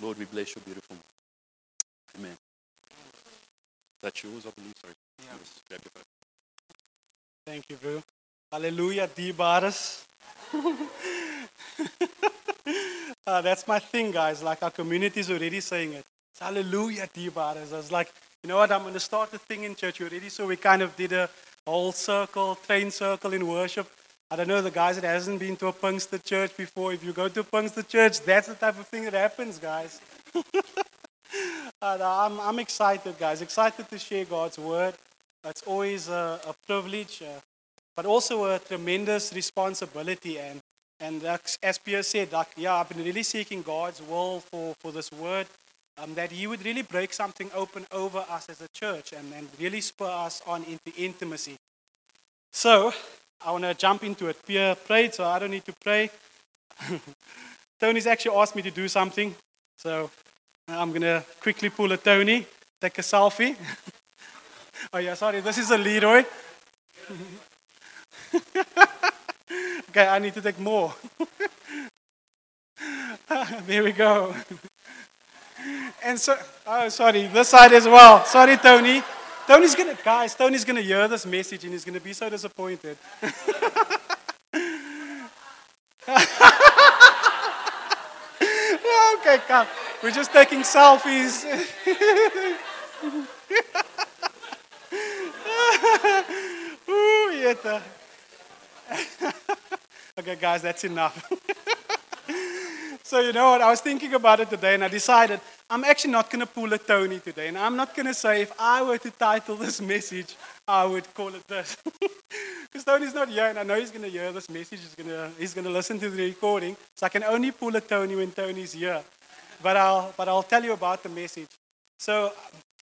Lord, we bless your beautiful name. Amen. That's yours, I believe. Sorry. Yeah. Yes, grab your phone. Thank you, bro. Hallelujah, Dibaris. uh, that's my thing, guys. Like our community is already saying it. It's hallelujah, Dibaris. I was like, you know what? I'm going to start a thing in church already. So we kind of did a whole circle, train circle in worship. I don't know the guys that hasn't been to a Pinkster church before. If you go to a Pinkster church, that's the type of thing that happens, guys. and I'm, I'm excited, guys. Excited to share God's word. It's always a, a privilege, uh, but also a tremendous responsibility. And and like, as Pierre said, like, yeah, I've been really seeking God's will for, for this word, um, that He would really break something open over us as a church and, and really spur us on into intimacy. So, I want to jump into it. Pierre prayed, so I don't need to pray. Tony's actually asked me to do something, so I'm going to quickly pull a Tony, take a selfie. oh, yeah, sorry, this is a Leeroy. okay, I need to take more. there we go. And so, oh, sorry, this side as well. Sorry, Tony. Tony's gonna, guys, Tony's gonna hear this message and he's gonna be so disappointed. okay, come. We're just taking selfies. Okay, guys, that's enough. so, you know what? I was thinking about it today and I decided I'm actually not going to pull a Tony today. And I'm not going to say if I were to title this message, I would call it this. Because Tony's not here and I know he's going to hear this message. He's going to he's gonna listen to the recording. So I can only pull a Tony when Tony's here. But I'll, but I'll tell you about the message. So,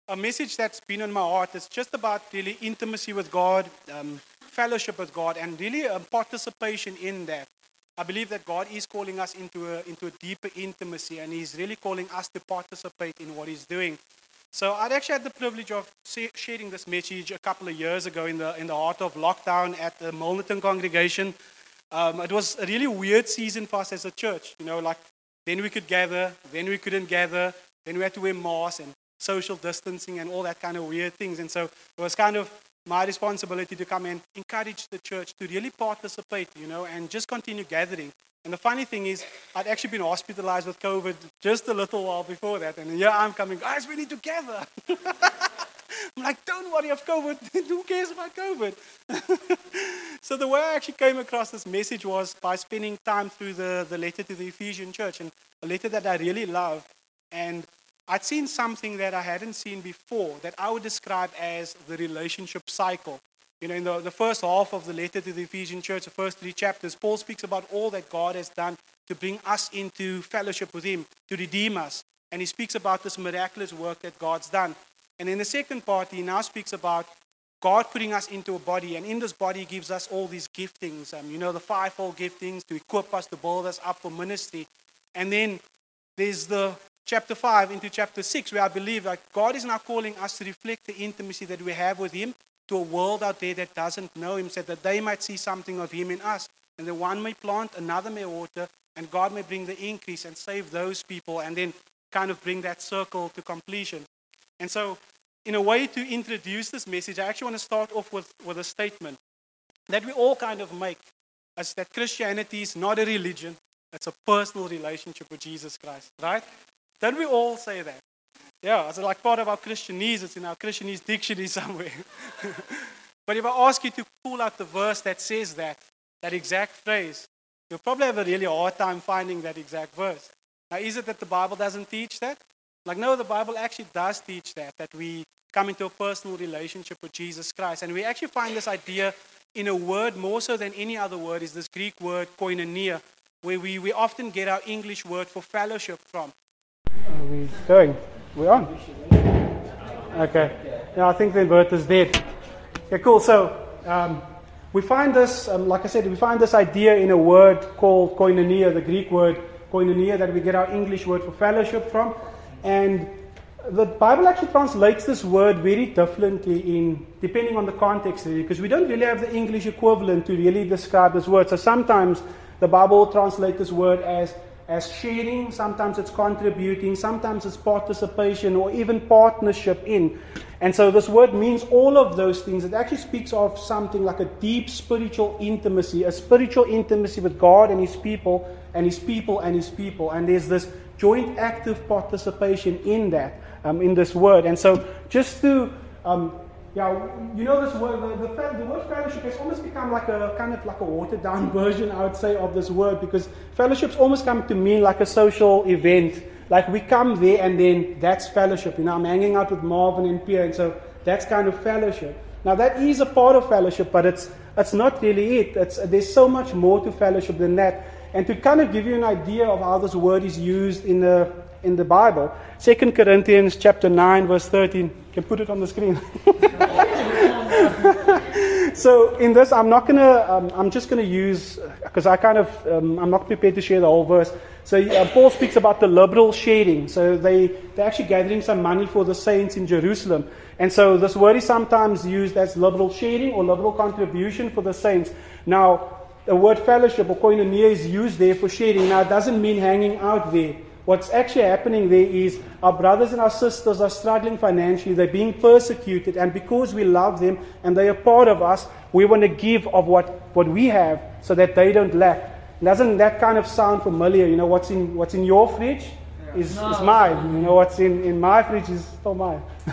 a message that's been on my heart is just about really intimacy with God, um, fellowship with God, and really a participation in that. I believe that God is calling us into a, into a deeper intimacy, and He's really calling us to participate in what He's doing. So I'd actually had the privilege of sharing this message a couple of years ago in the, in the heart of lockdown at the Milnerton congregation. Um, it was a really weird season for us as a church. You know, like then we could gather, then we couldn't gather, then we had to wear masks and social distancing and all that kind of weird things. And so it was kind of my responsibility to come and encourage the church to really participate, you know, and just continue gathering. And the funny thing is, I'd actually been hospitalized with COVID just a little while before that. And here I'm coming, guys, we need to gather. I'm like, don't worry of COVID. Who cares about COVID? so the way I actually came across this message was by spending time through the, the letter to the Ephesian church, and a letter that I really love. And I'd seen something that I hadn't seen before that I would describe as the relationship cycle. You know, in the, the first half of the letter to the Ephesian church, the first three chapters, Paul speaks about all that God has done to bring us into fellowship with Him, to redeem us. And he speaks about this miraculous work that God's done. And in the second part, he now speaks about God putting us into a body. And in this body, gives us all these giftings. Um, you know, the fivefold giftings to equip us, to build us up for ministry. And then there's the chapter 5 into chapter 6, where I believe that God is now calling us to reflect the intimacy that we have with Him to a world out there that doesn't know Him, so that they might see something of Him in us. And the one may plant, another may water, and God may bring the increase and save those people, and then kind of bring that circle to completion. And so, in a way to introduce this message, I actually want to start off with, with a statement that we all kind of make as that Christianity is not a religion, it's a personal relationship with Jesus Christ, right? Don't we all say that? Yeah, it's like part of our Christianese, it's in our Christianese dictionary somewhere. but if I ask you to pull out the verse that says that, that exact phrase, you'll probably have a really hard time finding that exact verse. Now, is it that the Bible doesn't teach that? Like, no, the Bible actually does teach that, that we come into a personal relationship with Jesus Christ. And we actually find this idea in a word more so than any other word, is this Greek word koinonia, where we, we often get our English word for fellowship from. Are we going? We're on. Okay. Yeah, I think the inverter's dead. Okay, cool. So um, we find this, um, like I said, we find this idea in a word called koinonia, the Greek word koinonia, that we get our English word for fellowship from. And the Bible actually translates this word very differently in depending on the context, because we don't really have the English equivalent to really describe this word. So sometimes the Bible translates this word as as sharing, sometimes it's contributing, sometimes it's participation or even partnership in. And so this word means all of those things. It actually speaks of something like a deep spiritual intimacy, a spiritual intimacy with God and His people, and His people and His people. And there's this joint active participation in that, um, in this word. And so just to um, yeah, you know this word, the, the, the, word fellowship has almost become like a kind of like a watered down version, I would say, of this word because fellowship's almost come to mean like a social event. Like we come there and then that's fellowship. You know, I'm hanging out with Marvin and Pierre, and so that's kind of fellowship. Now that is a part of fellowship, but it's it's not really it. It's, there's so much more to fellowship than that. And to kind of give you an idea of how this word is used in the in the Bible, 2 Corinthians chapter 9, verse 13 can put it on the screen. so in this, I'm not gonna. Um, I'm just gonna use because I kind of. Um, I'm not prepared to share the whole verse. So uh, Paul speaks about the liberal sharing. So they they're actually gathering some money for the saints in Jerusalem. And so this word is sometimes used as liberal sharing or liberal contribution for the saints. Now, the word fellowship or koinonia is used there for sharing. Now, it doesn't mean hanging out there. What's actually happening there is our brothers and our sisters are struggling financially, they're being persecuted, and because we love them and they are part of us, we want to give of what, what we have so that they don't lack. Doesn't that kind of sound familiar? You know, what's in, what's in your fridge is, no. is mine. You know, what's in, in my fridge is still mine.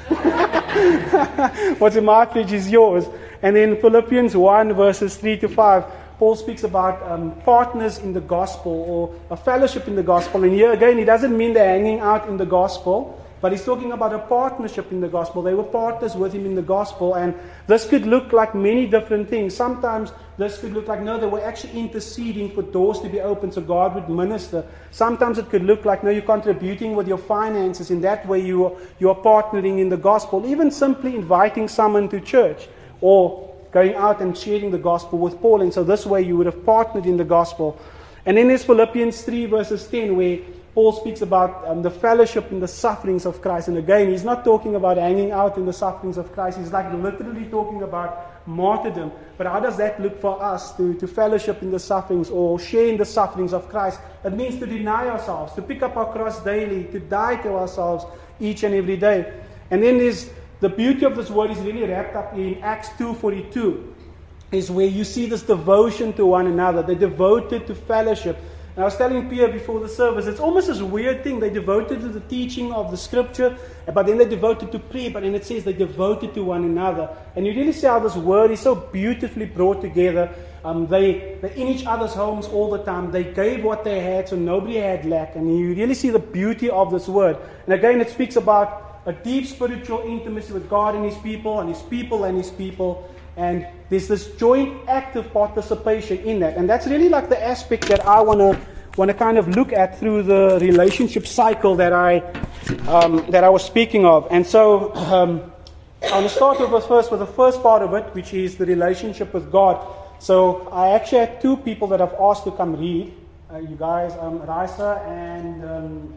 what's in my fridge is yours. And in Philippians 1, verses 3 to 5, Paul speaks about um, partners in the gospel or a fellowship in the gospel. And here again, he doesn't mean they're hanging out in the gospel, but he's talking about a partnership in the gospel. They were partners with him in the gospel. And this could look like many different things. Sometimes this could look like, no, they were actually interceding for doors to be opened so God would minister. Sometimes it could look like, no, you're contributing with your finances. In that way, you are, you are partnering in the gospel. Even simply inviting someone to church or going out and sharing the gospel with Paul. And so this way you would have partnered in the gospel. And then there's Philippians 3, verses 10, where Paul speaks about um, the fellowship in the sufferings of Christ. And again, he's not talking about hanging out in the sufferings of Christ. He's like literally talking about martyrdom. But how does that look for us to, to fellowship in the sufferings or share in the sufferings of Christ? It means to deny ourselves, to pick up our cross daily, to die to ourselves each and every day. And then there's the beauty of this word is really wrapped up in Acts 2.42, is where you see this devotion to one another. They're devoted to fellowship. And I was telling Pierre before the service, it's almost this weird thing. They devoted to the teaching of the scripture, but then they devoted to prayer, but then it says they devoted to one another. And you really see how this word is so beautifully brought together. Um, they, they're in each other's homes all the time. They gave what they had, so nobody had lack. And you really see the beauty of this word. And again, it speaks about a deep spiritual intimacy with God and His people, and His people and His people. And there's this joint active participation in that. And that's really like the aspect that I want to want to kind of look at through the relationship cycle that I um, that I was speaking of. And so um, I want to start with first with the first part of it, which is the relationship with God. So I actually had two people that I've asked to come read. Uh, you guys, um, Raisa and um,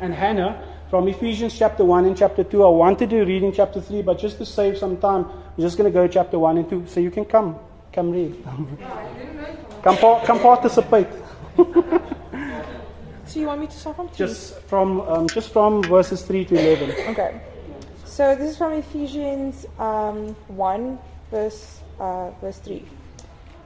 and Hannah from Ephesians chapter 1 and chapter 2. I wanted to read in chapter 3, but just to save some time, I'm just going to go to chapter 1 and 2. So you can come, come read. come, come participate. so you want me to start from 3? Just from, um, just from verses 3 to 11. Okay. So this is from Ephesians um, 1, verse, uh, verse 3.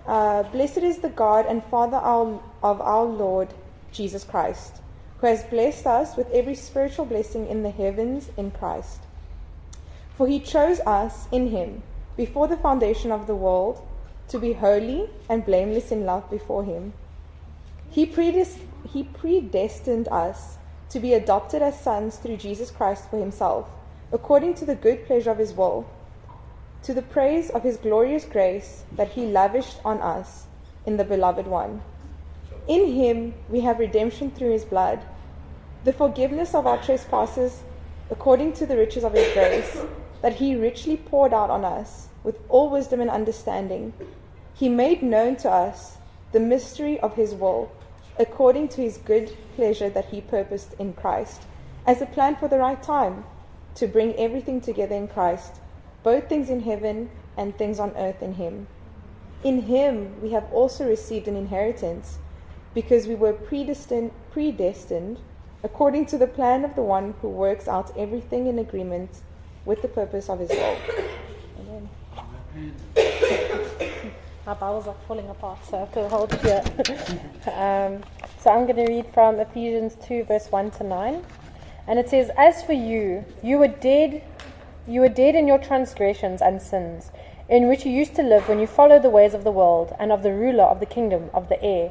Uh, Blessed is the God and Father of our Lord Jesus Christ who has blessed us with every spiritual blessing in the heavens in Christ. For he chose us in him before the foundation of the world to be holy and blameless in love before him. He, predest- he predestined us to be adopted as sons through Jesus Christ for himself, according to the good pleasure of his will, to the praise of his glorious grace that he lavished on us in the beloved one. In him we have redemption through his blood, the forgiveness of our trespasses according to the riches of his grace, that he richly poured out on us with all wisdom and understanding. He made known to us the mystery of his will, according to his good pleasure that he purposed in Christ, as a plan for the right time, to bring everything together in Christ, both things in heaven and things on earth in him. In him we have also received an inheritance because we were predestined, predestined according to the plan of the one who works out everything in agreement with the purpose of his will. My Bibles are falling apart, so I have to hold here. um, so I'm going to read from Ephesians 2, verse 1 to 9. And it says, As for you, you were dead, you were dead in your transgressions and sins, in which you used to live when you followed the ways of the world and of the ruler of the kingdom of the air,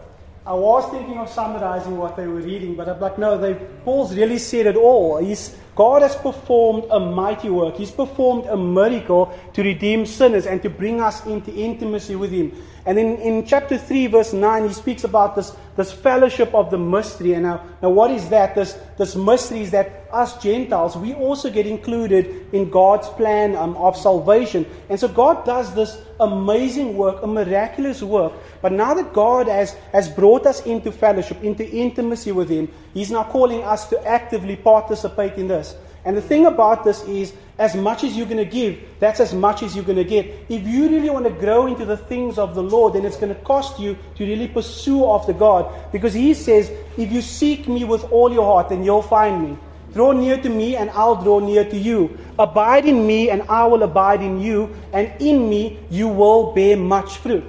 I was thinking of summarizing what they were reading, but I'm like, no, they, Paul's really said it all. He's, God has performed a mighty work. He's performed a miracle to redeem sinners and to bring us into intimacy with Him. And in, in chapter 3, verse 9, he speaks about this, this fellowship of the mystery. And now, now what is that? This, this mystery is that us Gentiles, we also get included in God's plan um, of salvation. And so God does this amazing work, a miraculous work. But now that God has, has brought us into fellowship, into intimacy with Him, He's now calling us to actively participate in this. And the thing about this is, as much as you're going to give, that's as much as you're going to get. If you really want to grow into the things of the Lord, then it's going to cost you to really pursue after God. Because He says, if you seek me with all your heart, then you'll find me. Draw near to me, and I'll draw near to you. Abide in me, and I will abide in you. And in me, you will bear much fruit.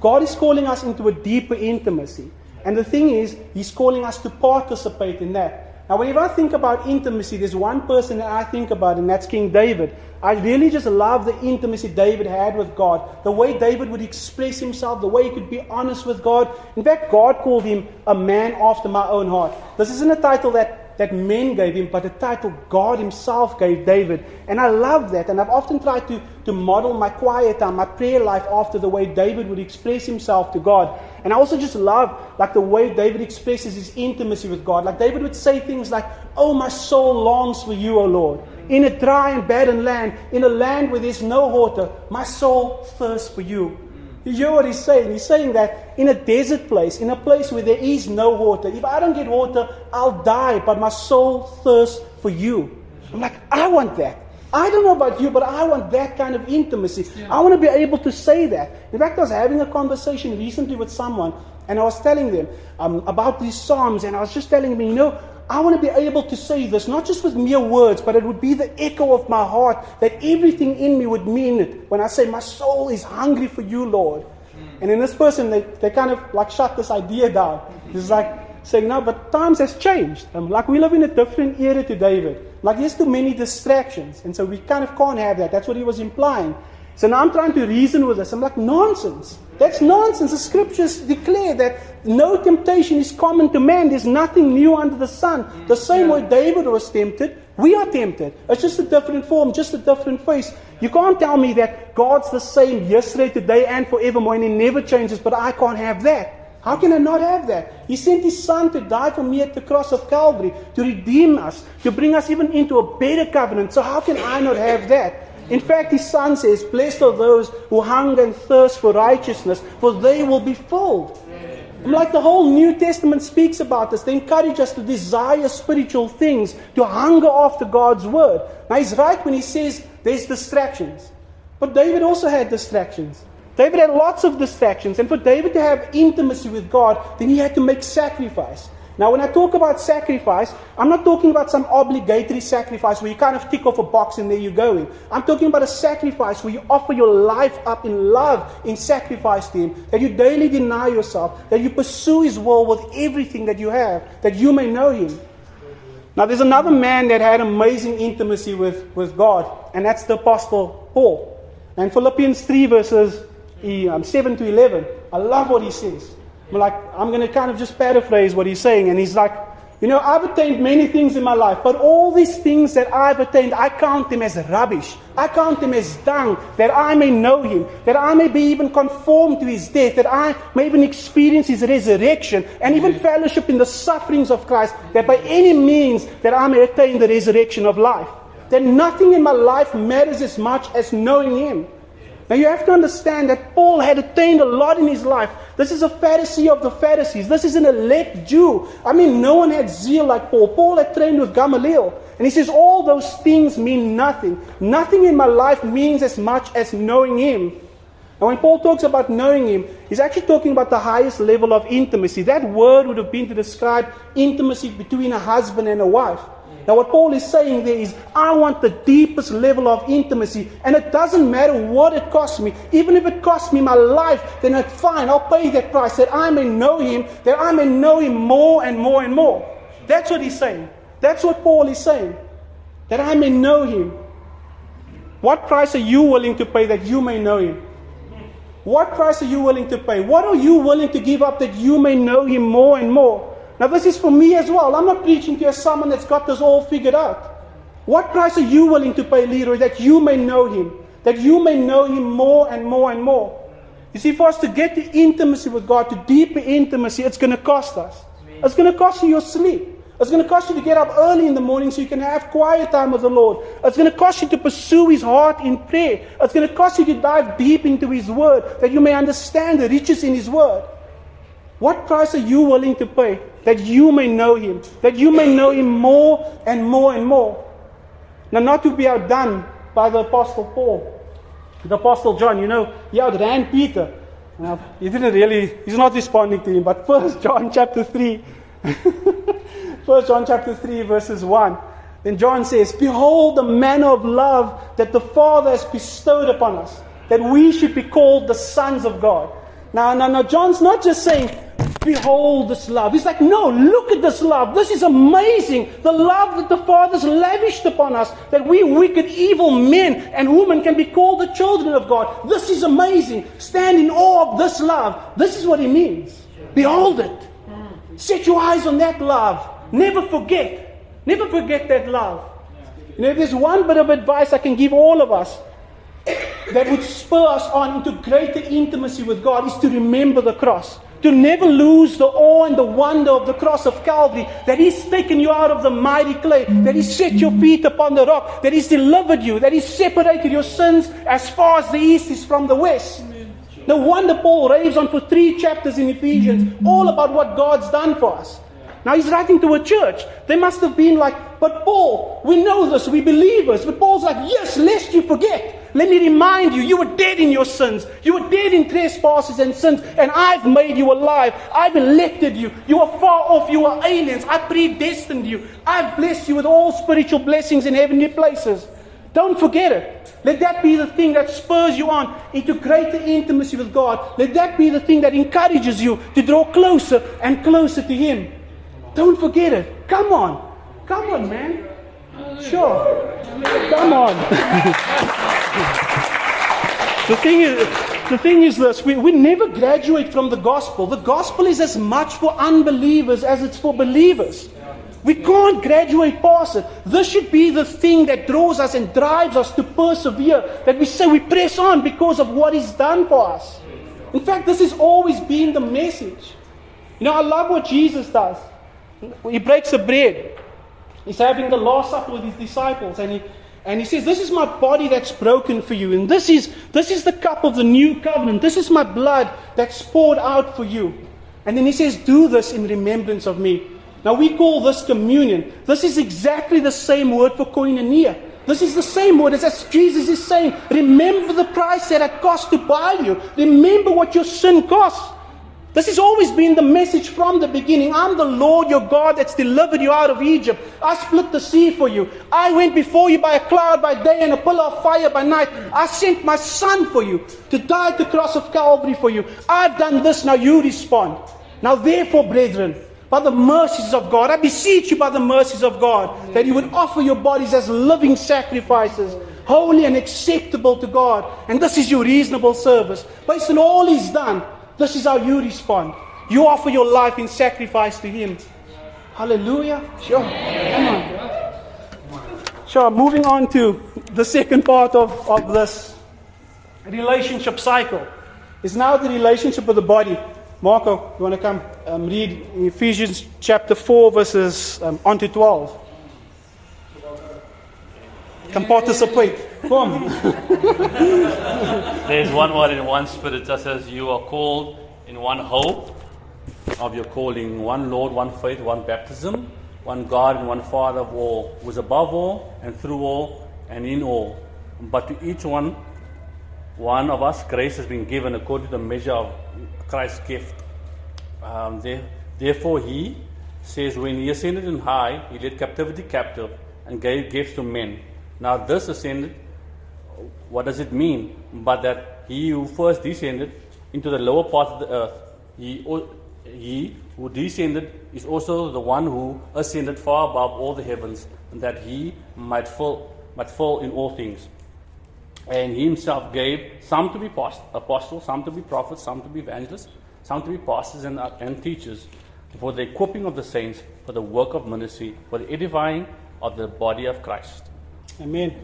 God is calling us into a deeper intimacy. And the thing is, He's calling us to participate in that. Now, whenever I think about intimacy, there's one person that I think about, and that's King David. I really just love the intimacy David had with God, the way David would express himself, the way he could be honest with God. In fact, God called him a man after my own heart. This isn't a title that that men gave him, but the title God Himself gave David. And I love that. And I've often tried to, to model my quiet time, my prayer life after the way David would express himself to God. And I also just love like the way David expresses his intimacy with God. Like David would say things like, Oh, my soul longs for you, O Lord. In a dry and barren land, in a land where there's no water, my soul thirsts for you. You hear what he's saying? He's saying that in a desert place, in a place where there is no water, if I don't get water, I'll die, but my soul thirsts for you. I'm like, I want that. I don't know about you, but I want that kind of intimacy. Yeah. I want to be able to say that. In fact, I was having a conversation recently with someone, and I was telling them um, about these Psalms, and I was just telling them, you know, I want to be able to say this, not just with mere words, but it would be the echo of my heart, that everything in me would mean it when I say, My soul is hungry for you, Lord. Mm. And in this person, they, they kind of like shut this idea down. It's like saying, No, but times has changed. Um, like we live in a different era to David. Like there's too many distractions. And so we kind of can't have that. That's what he was implying. So now I'm trying to reason with this. I'm like, nonsense. That's nonsense. The scriptures declare that no temptation is common to man. There's nothing new under the sun. The same way David was tempted, we are tempted. It's just a different form, just a different face. You can't tell me that God's the same yesterday, today, and forevermore, and He never changes, but I can't have that. How can I not have that? He sent His Son to die for me at the cross of Calvary, to redeem us, to bring us even into a better covenant. So how can I not have that? In fact, his son says, Blessed are those who hunger and thirst for righteousness, for they will be filled. And like the whole New Testament speaks about this, they encourage us to desire spiritual things, to hunger after God's word. Now, he's right when he says there's distractions. But David also had distractions. David had lots of distractions. And for David to have intimacy with God, then he had to make sacrifice. Now, when I talk about sacrifice, I'm not talking about some obligatory sacrifice where you kind of tick off a box and there you're going. I'm talking about a sacrifice where you offer your life up in love, in sacrifice to Him, that you daily deny yourself, that you pursue His will with everything that you have, that you may know Him. Now, there's another man that had amazing intimacy with, with God, and that's the Apostle Paul. And Philippians 3, verses um, 7 to 11, I love what he says. Like, I'm going to kind of just paraphrase what he's saying. And he's like, you know, I've attained many things in my life, but all these things that I've attained, I count them as rubbish. I count them as dung, that I may know him, that I may be even conformed to his death, that I may even experience his resurrection, and even fellowship in the sufferings of Christ, that by any means that I may attain the resurrection of life. That nothing in my life matters as much as knowing him. Now you have to understand that Paul had attained a lot in his life. This is a Pharisee of the Pharisees. This is an elect Jew. I mean, no one had zeal like Paul. Paul had trained with Gamaliel. And he says, All those things mean nothing. Nothing in my life means as much as knowing him. And when Paul talks about knowing him, he's actually talking about the highest level of intimacy. That word would have been to describe intimacy between a husband and a wife. Now, what Paul is saying there is, I want the deepest level of intimacy, and it doesn't matter what it costs me. Even if it costs me my life, then it's fine. I'll pay that price that I may know him, that I may know him more and more and more. That's what he's saying. That's what Paul is saying. That I may know him. What price are you willing to pay that you may know him? What price are you willing to pay? What are you willing to give up that you may know him more and more? Now, this is for me as well. I'm not preaching to a someone that's got this all figured out. What price are you willing to pay, Leeroy, that you may know him? That you may know him more and more and more. You see, for us to get the intimacy with God, to deeper intimacy, it's going to cost us. It's going to cost you your sleep. It's going to cost you to get up early in the morning so you can have quiet time with the Lord. It's going to cost you to pursue His heart in prayer. It's going to cost you to dive deep into His Word that you may understand the riches in His Word. What price are you willing to pay that you may know him, that you may know him more and more and more? Now, not to be outdone by the Apostle Paul, the Apostle John, you know, he outran Peter. Now, he didn't really, he's not responding to him, but First John chapter 3, First John chapter 3, verses 1. Then John says, Behold the manner of love that the Father has bestowed upon us, that we should be called the sons of God. Now, now, now, John's not just saying, Behold this love. He's like, no, look at this love. This is amazing. The love that the Father's lavished upon us, that we wicked, evil men and women can be called the children of God. This is amazing. Stand in awe of this love. This is what he means. Behold it. Set your eyes on that love. Never forget. Never forget that love. You know, there's one bit of advice I can give all of us that would spur us on into greater intimacy with God is to remember the cross to never lose the awe and the wonder of the cross of Calvary, that He's taken you out of the miry clay, that He's set your feet upon the rock, that He's delivered you, that He's separated your sins as far as the east is from the west. No wonder Paul raves on for three chapters in Ephesians, all about what God's done for us. Now he's writing to a church. They must have been like, but Paul, we know this, we believe this. But Paul's like, yes, lest you forget. Let me remind you, you were dead in your sins. You were dead in trespasses and sins, and I've made you alive. I've elected you. You are far off. You are aliens. I predestined you. I've blessed you with all spiritual blessings in heavenly places. Don't forget it. Let that be the thing that spurs you on into greater intimacy with God. Let that be the thing that encourages you to draw closer and closer to Him. Don't forget it. Come on. Come on, man. Sure. Come on. the thing is, the thing is this we, we never graduate from the gospel. The gospel is as much for unbelievers as it's for believers. We can't graduate past it. This should be the thing that draws us and drives us to persevere. That we say we press on because of what is done for us. In fact, this has always been the message. You know, I love what Jesus does. He breaks the bread. He's having the Last Supper with his disciples, and he, and he says, This is my body that's broken for you, and this is, this is the cup of the new covenant. This is my blood that's poured out for you. And then he says, Do this in remembrance of me. Now we call this communion. This is exactly the same word for koinonia. This is the same word as Jesus is saying. Remember the price that it cost to buy you. Remember what your sin cost. This has always been the message from the beginning. I'm the Lord your God that's delivered you out of Egypt. I split the sea for you. I went before you by a cloud by day and a pillar of fire by night. I sent my son for you to die at the cross of Calvary for you. I've done this, now you respond. Now, therefore, brethren, by the mercies of God. I beseech you by the mercies of God that you would offer your bodies as living sacrifices, holy and acceptable to God. And this is your reasonable service. Based on all He's done, this is how you respond. You offer your life in sacrifice to Him. Hallelujah. Sure. Come on. Sure. Moving on to the second part of, of this relationship cycle is now the relationship with the body. Marco, you want to come um, read Ephesians chapter 4, verses um, to 12? Come participate. Come. There's one word in one spirit that says you are called in one hope of your calling, one Lord, one faith, one baptism, one God and one Father of all, who is above all and through all and in all. But to each one, one of us, grace has been given according to the measure of Christ's gift. Um, there, therefore, he says, when he ascended in high, he led captivity captive and gave gifts to men. Now, this ascended, what does it mean? But that he who first descended into the lower part of the earth, he, he who descended is also the one who ascended far above all the heavens, that he might fill, might fill in all things. And he himself gave some to be apostles, some to be prophets, some to be evangelists, some to be pastors and, uh, and teachers, for the equipping of the saints, for the work of ministry, for the edifying of the body of Christ. Amen.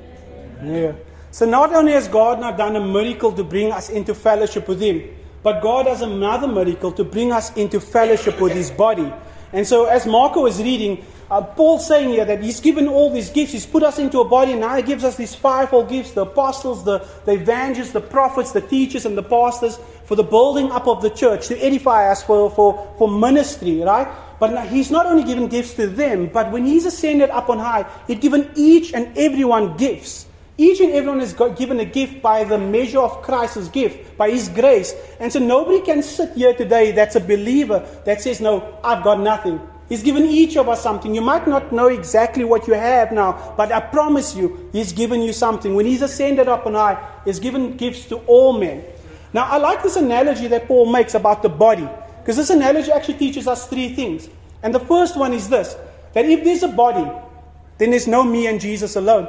Yeah. So not only has God not done a miracle to bring us into fellowship with Him, but God has another miracle to bring us into fellowship with His body. And so, as Marco was reading, uh, Paul's saying here that he's given all these gifts. He's put us into a body, and now he gives us these fivefold gifts the apostles, the, the evangelists, the prophets, the teachers, and the pastors for the building up of the church, to edify us for, for, for ministry, right? But now, he's not only given gifts to them, but when he's ascended up on high, he's given each and everyone gifts. Each and everyone is given a gift by the measure of Christ's gift, by His grace. And so nobody can sit here today that's a believer that says, No, I've got nothing. He's given each of us something. You might not know exactly what you have now, but I promise you, He's given you something. When He's ascended up on high, He's given gifts to all men. Now, I like this analogy that Paul makes about the body, because this analogy actually teaches us three things. And the first one is this that if there's a body, then there's no me and Jesus alone.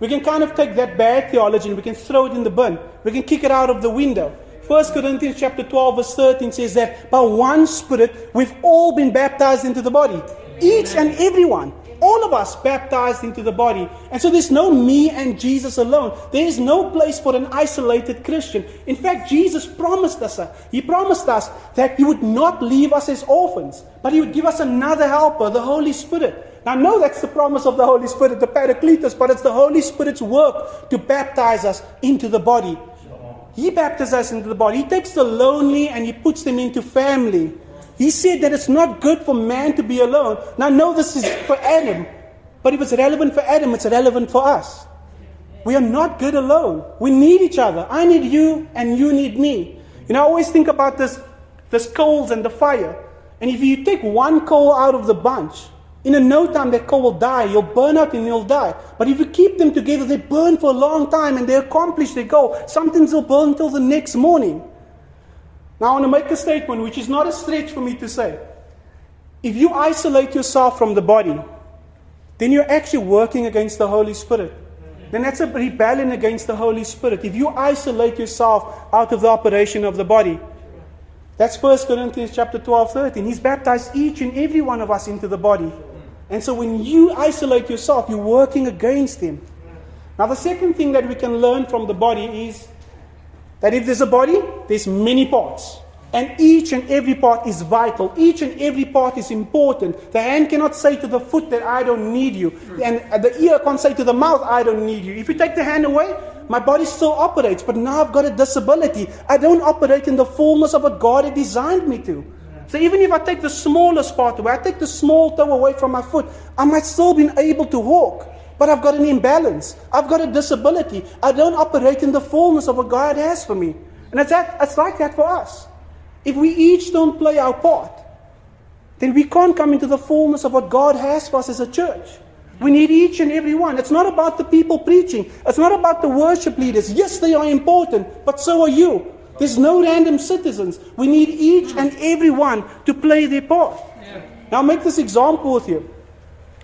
We can kind of take that bad theology and we can throw it in the bin. We can kick it out of the window. 1 Corinthians chapter 12 verse 13 says that by one spirit we've all been baptized into the body. Each and every one. All of us baptized into the body. And so there's no me and Jesus alone. There is no place for an isolated Christian. In fact, Jesus promised us, uh, He promised us that He would not leave us as orphans, but He would give us another helper, the Holy Spirit. Now, no, that's the promise of the Holy Spirit, the Paracletus, but it's the Holy Spirit's work to baptize us into the body. He baptizes us into the body. He takes the lonely and he puts them into family. He said that it's not good for man to be alone. Now, no, this is for Adam, but if it's relevant for Adam, it's relevant for us. We are not good alone. We need each other. I need you, and you need me. You know, I always think about this, this coals and the fire. And if you take one coal out of the bunch, in a no time, that coal will die. You'll burn out and you'll die. But if you keep them together, they burn for a long time and they accomplish their goal. Sometimes they'll burn until the next morning. Now, I want to make a statement which is not a stretch for me to say. If you isolate yourself from the body, then you're actually working against the Holy Spirit. Then that's a rebellion against the Holy Spirit. If you isolate yourself out of the operation of the body, that's 1 Corinthians chapter 12, 13. He's baptized each and every one of us into the body. And so when you isolate yourself, you're working against Him. Now, the second thing that we can learn from the body is that if there's a body, there's many parts. And each and every part is vital. Each and every part is important. The hand cannot say to the foot that I don't need you. And the ear can't say to the mouth, I don't need you. If you take the hand away, my body still operates. But now I've got a disability. I don't operate in the fullness of what God had designed me to. So even if I take the smallest part away, I take the small toe away from my foot, I might still be able to walk. But I've got an imbalance. I've got a disability. I don't operate in the fullness of what God has for me. And it's, that, it's like that for us. If we each don't play our part, then we can't come into the fullness of what God has for us as a church. We need each and every one. It's not about the people preaching. It's not about the worship leaders. Yes, they are important, but so are you. There's no random citizens. We need each and every one to play their part. Now, I'll make this example with you.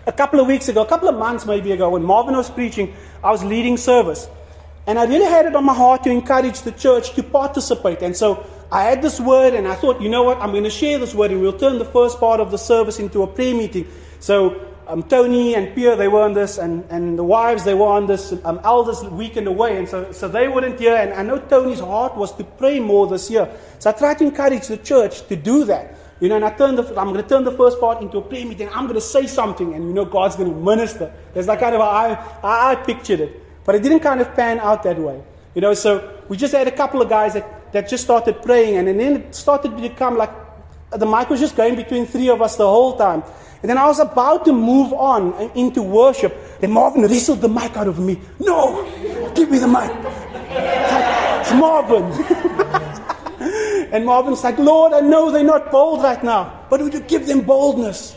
A couple of weeks ago, a couple of months maybe ago, when Marvin was preaching, I was leading service. And I really had it on my heart to encourage the church to participate. And so I had this word, and I thought, you know what, I'm going to share this word, and we'll turn the first part of the service into a prayer meeting. So um, Tony and Pierre, they were on this, and, and the wives, they were on this, um, elders weekend away, and so, so they wouldn't hear. And I know Tony's heart was to pray more this year. So I tried to encourage the church to do that. You know, and I turned the, I'm going to turn the first part into a prayer meeting. I'm going to say something, and you know, God's going to minister. That's like kind of how I, how I pictured it. But it didn't kind of pan out that way. You know, so we just had a couple of guys that, that just started praying, and, and then it started to become like the mic was just going between three of us the whole time. And then I was about to move on into worship. Then Marvin wrestled the mic out of me. No, give me the mic. It's Marvin. and Marvin's like, Lord, I know they're not bold right now, but would you give them boldness?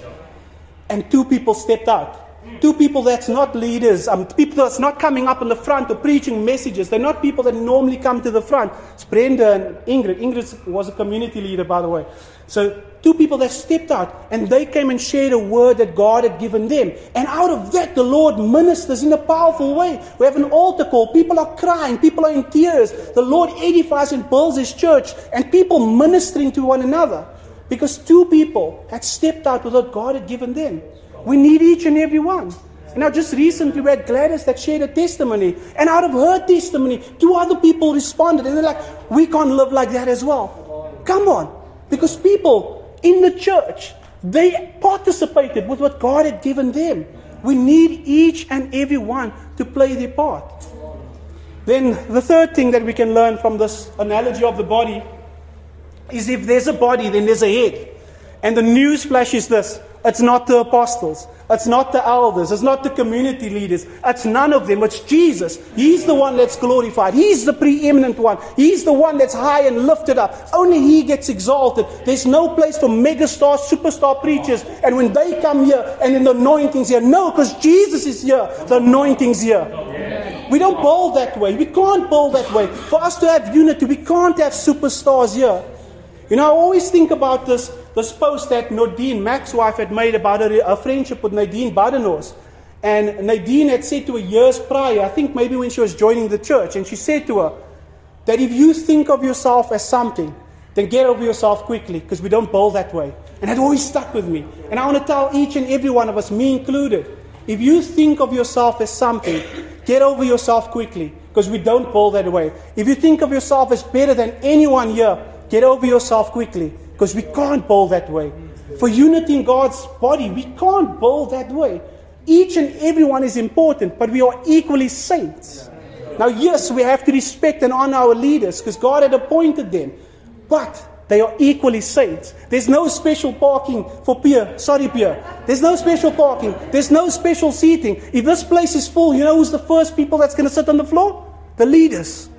And two people stepped out. Two people that's not leaders, um, people that's not coming up in the front or preaching messages. They're not people that normally come to the front. It's Brenda and Ingrid. Ingrid was a community leader, by the way. So two people that stepped out and they came and shared a word that God had given them. And out of that, the Lord ministers in a powerful way. We have an altar call. People are crying. People are in tears. The Lord edifies and builds His church and people ministering to one another because two people had stepped out with what God had given them. We need each and every one. And now, just recently, we had Gladys that shared a testimony. And out of her testimony, two other people responded. And they're like, we can't live like that as well. Come on. Because people in the church, they participated with what God had given them. We need each and every one to play their part. Then, the third thing that we can learn from this analogy of the body is if there's a body, then there's a head. And the news flash is this it's not the apostles. It's not the elders. It's not the community leaders. It's none of them. It's Jesus. He's the one that's glorified. He's the preeminent one. He's the one that's high and lifted up. Only He gets exalted. There's no place for megastar, superstar preachers. And when they come here and in the anointing's here, no, because Jesus is here. The anointing's here. We don't bowl that way. We can't bowl that way. For us to have unity, we can't have superstars here. You know, I always think about this this post that Nadine, Mac's wife, had made about a, her friendship with Nadine Badenhorst. And Nadine had said to her years prior, I think maybe when she was joining the church, and she said to her that if you think of yourself as something, then get over yourself quickly because we don't bowl that way. And that always stuck with me. And I want to tell each and every one of us, me included, if you think of yourself as something, get over yourself quickly because we don't bowl that way. If you think of yourself as better than anyone here, get over yourself quickly because we can't bowl that way. For unity in God's body, we can't bowl that way. Each and every one is important, but we are equally saints. Now, yes, we have to respect and honor our leaders because God had appointed them, but they are equally saints. There's no special parking for Pierre. Sorry, Pierre. There's no special parking. There's no special seating. If this place is full, you know who's the first people that's going to sit on the floor? The leaders.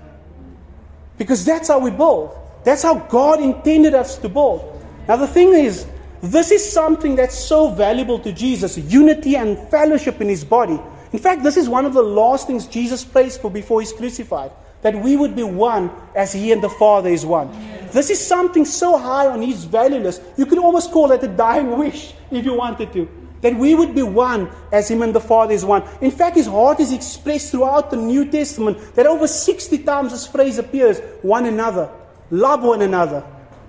Because that's how we bowl. That's how God intended us to build. Now, the thing is, this is something that's so valuable to Jesus unity and fellowship in his body. In fact, this is one of the last things Jesus prays for before he's crucified that we would be one as he and the Father is one. This is something so high on his value list, you could almost call it a dying wish if you wanted to. That we would be one as him and the Father is one. In fact, his heart is expressed throughout the New Testament that over 60 times this phrase appears one another. Love one another.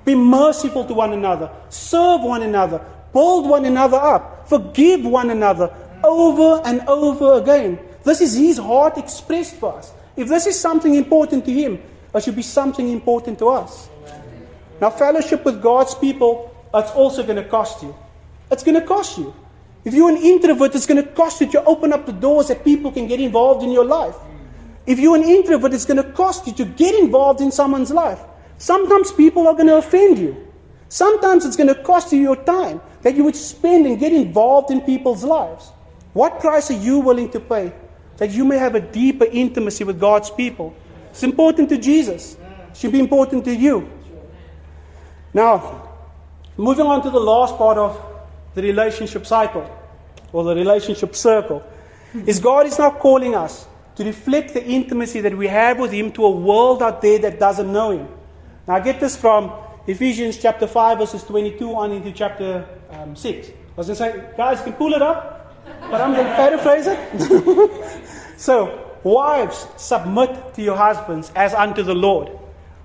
Be merciful to one another. Serve one another. Build one another up. Forgive one another over and over again. This is his heart expressed for us. If this is something important to him, it should be something important to us. Now, fellowship with God's people, it's also going to cost you. It's going to cost you. If you're an introvert, it's going to cost you to open up the doors that people can get involved in your life. If you're an introvert, it's going to cost you to get involved in someone's life. Sometimes people are going to offend you. Sometimes it's going to cost you your time that you would spend and get involved in people's lives. What price are you willing to pay that you may have a deeper intimacy with God's people? It's important to Jesus. It should be important to you. Now, moving on to the last part of the relationship cycle or the relationship circle, is God is now calling us to reflect the intimacy that we have with Him to a world out there that doesn't know Him. Now, I get this from Ephesians chapter 5, verses 22 on into chapter um, 6. I was going to say, guys, you can pull it up, but I'm going to paraphrase it. so, wives, submit to your husbands as unto the Lord.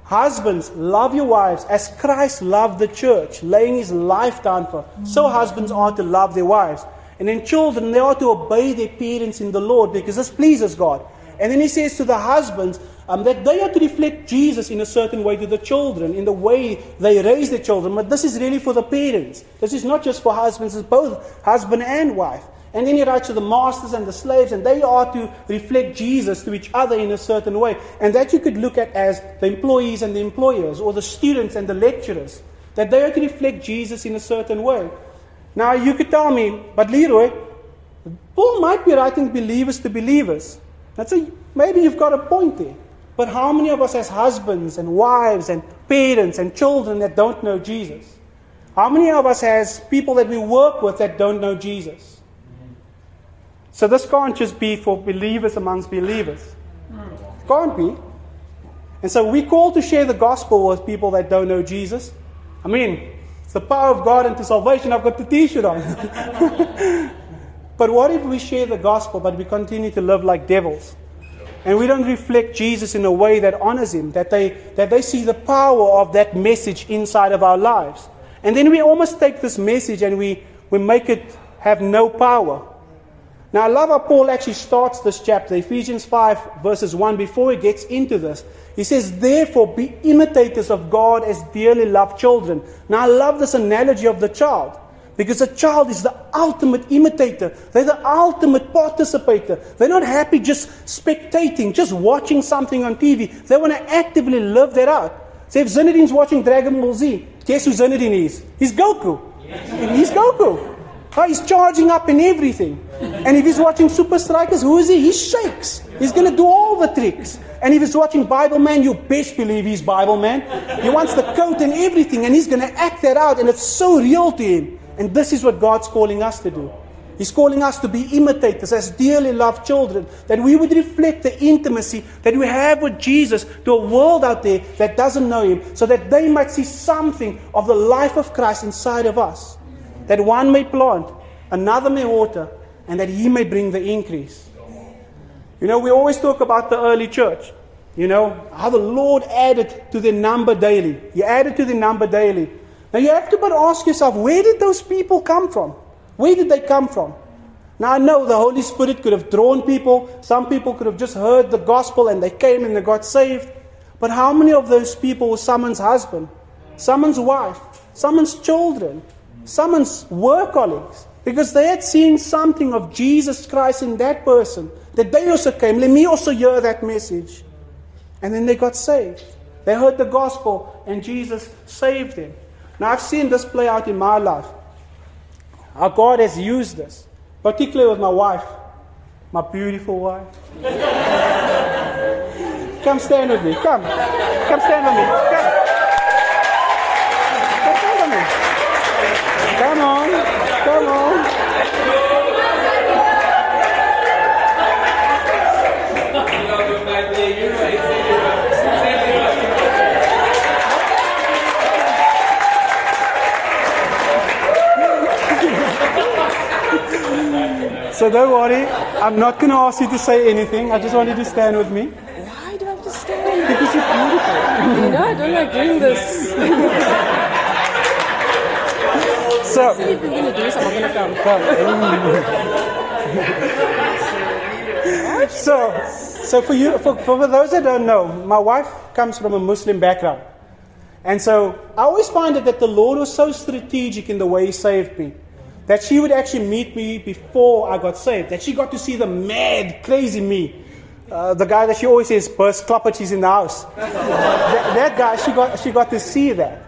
Husbands, love your wives as Christ loved the church, laying his life down for. her. So, husbands are to love their wives. And then, children, they are to obey their parents in the Lord because this pleases God. And then he says to the husbands um, that they are to reflect Jesus in a certain way to the children, in the way they raise their children. But this is really for the parents. This is not just for husbands, it's both husband and wife. And then he writes to the masters and the slaves, and they are to reflect Jesus to each other in a certain way. And that you could look at as the employees and the employers, or the students and the lecturers, that they are to reflect Jesus in a certain way. Now, you could tell me, but Leeroy, Paul might be writing believers to believers. That's a, maybe you've got a point there. But how many of us, as husbands and wives and parents and children, that don't know Jesus? How many of us, as people that we work with, that don't know Jesus? So this can't just be for believers amongst believers. Can't be. And so we call to share the gospel with people that don't know Jesus. I mean, it's the power of God into salvation. I've got the t-shirt on. but what if we share the gospel, but we continue to live like devils? And we don't reflect Jesus in a way that honors him, that they, that they see the power of that message inside of our lives. And then we almost take this message and we, we make it have no power. Now, I love how Paul actually starts this chapter, Ephesians 5, verses 1, before he gets into this. He says, Therefore, be imitators of God as dearly loved children. Now, I love this analogy of the child. Because a child is the ultimate imitator. They're the ultimate participator. They're not happy just spectating, just watching something on TV. They want to actively live that out. So if Zinedine's watching Dragon Ball Z, guess who Zinedine is? He's Goku. He's Goku. He's charging up in everything. And if he's watching Supa Strikas, who is he? He shakes. He's going to do all the tricks. And if he's watching Bible Man, you best believe he's Bible Man. He wants the coat and everything, and he's going to act that out, and it's so real to him. And this is what God's calling us to do. He's calling us to be imitators as dearly loved children, that we would reflect the intimacy that we have with Jesus to a world out there that doesn't know Him, so that they might see something of the life of Christ inside of us. That one may plant, another may water, and that He may bring the increase. You know, we always talk about the early church. You know, how the Lord added to the number daily. He added to the number daily. Now you have to but ask yourself, where did those people come from? Where did they come from? Now I know the Holy Spirit could have drawn people. Some people could have just heard the gospel and they came and they got saved. But how many of those people were someone's husband, someone's wife, someone's children, someone's work colleagues? Because they had seen something of Jesus Christ in that person. That they also came. Let me also hear that message. And then they got saved. They heard the gospel and Jesus saved them. Now, I've seen this play out in my life. How God has used this, particularly with my wife, my beautiful wife. Come stand with me. Come. Come stand with me. Come. Come stand with me. Come on. Come on. So don't worry. I'm not going to ask you to say anything. I just want you to stand with me. Why do I have to stand? Because you're beautiful. You know, I don't like doing this. So, If you're going to do something, I'm going to come. so, so for you, for, for those that don't know, my wife comes from a Muslim background. And so I always find it that the Lord was so strategic in the way He saved me. That she would actually meet me before I got saved. That she got to see the mad, crazy me. Uh, the guy that she always says, burst klappertjes in the house. that, that guy, she got, she got to see that.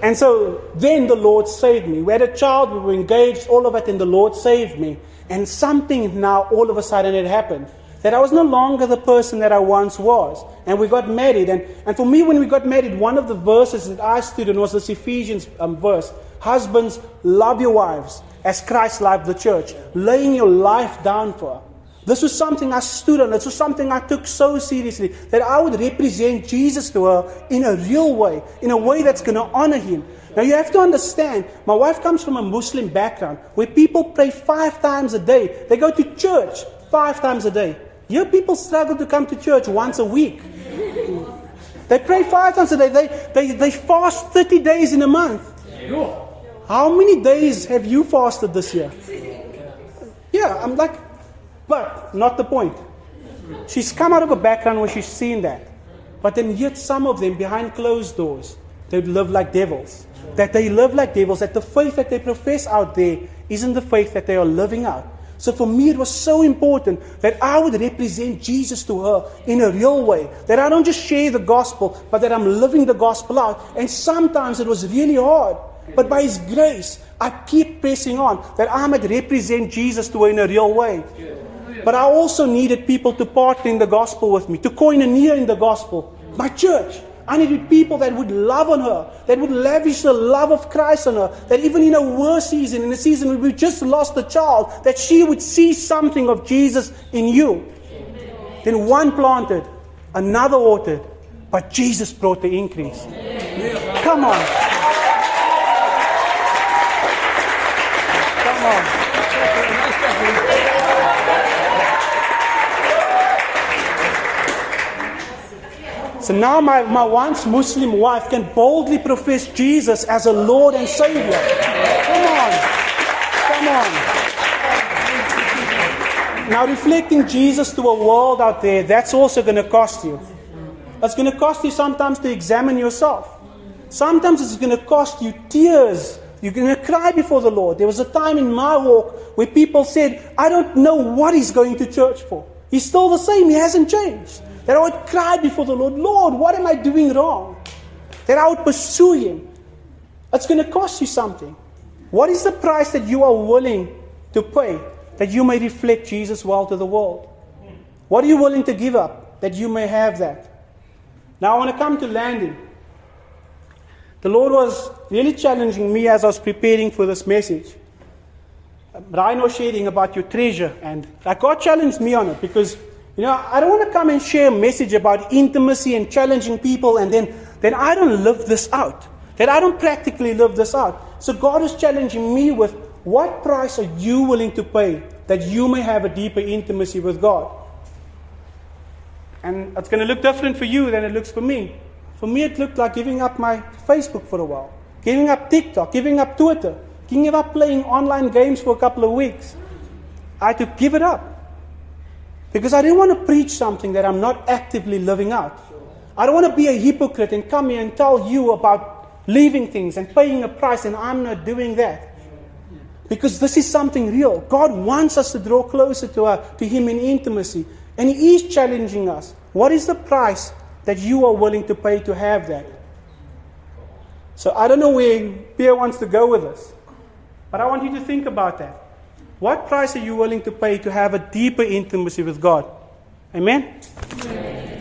And so then the Lord saved me. We had a child, we were engaged, all of it, and the Lord saved me. And something now, all of a sudden, it happened. That I was no longer the person that I once was. And we got married. And, and for me, when we got married, one of the verses that I stood in was this Ephesians um, verse Husbands, love your wives as Christ loved the church, laying your life down for her. This was something I stood on. This was something I took so seriously that I would represent Jesus to her in a real way, in a way that's going to honor him. Now you have to understand, my wife comes from a Muslim background where people pray five times a day. They go to church five times a day. Here people struggle to come to church once a week. They pray five times a day. They, they, they fast 30 days in a month. How many days have you fasted this year? Yeah, I'm like, but not the point. She's come out of a background where she's seen that. But then yet some of them behind closed doors, they live like devils. That they live like devils, that the faith that they profess out there isn't the faith that they are living out. So for me, it was so important that I would represent Jesus to her in a real way. That I don't just share the gospel, but that I'm living the gospel out. And sometimes it was really hard. But by His grace, I keep pressing on that I might represent Jesus to her in a real way. But I also needed people to partner in the gospel with me, to koinonia in the gospel. My church. I needed people that would love on her, that would lavish the love of Christ on her, that even in a worse season, in a season where we just lost a child, that she would see something of Jesus in you. Then one planted, another watered, but Jesus brought the increase. Come on. Come on. So now my, my once Muslim wife can boldly profess Jesus as a Lord and Savior. Come on. Come on. Now, reflecting Jesus to a world out there, that's also going to cost you. It's going to cost you sometimes to examine yourself. Sometimes it's going to cost you tears. You're going to cry before the Lord. There was a time in my walk where people said, I don't know what he's going to church for. He's still the same, he hasn't changed. That I would cry before the Lord, Lord, what am I doing wrong? That I would pursue him. It's going to cost you something. What is the price that you are willing to pay that you may reflect Jesus well to the world? What are you willing to give up that you may have that? Now I want to come to landing. The Lord was really challenging me as I was preparing for this message. Ryan was sharing about your treasure, and God challenged me on it because you know I don't want to come and share a message about intimacy and challenging people, and then then I don't live this out. That I don't practically live this out. So God is challenging me with what price are you willing to pay that you may have a deeper intimacy with God? And it's going to look different for you than it looks for me. For me, it looked like giving up my Facebook for a while, giving up TikTok, giving up Twitter, giving up playing online games for a couple of weeks. I had to give it up. Because I didn't want to preach something that I'm not actively living out. I don't want to be a hypocrite and come here and tell you about leaving things and paying a price, and I'm not doing that. Because this is something real. God wants us to draw closer to, our, to Him in intimacy. And He is challenging us. What is the price that you are willing to pay to have that? So I don't know where Pierre wants to go with this. But I want you to think about that. What price are you willing to pay to have a deeper intimacy with God? Amen? Amen.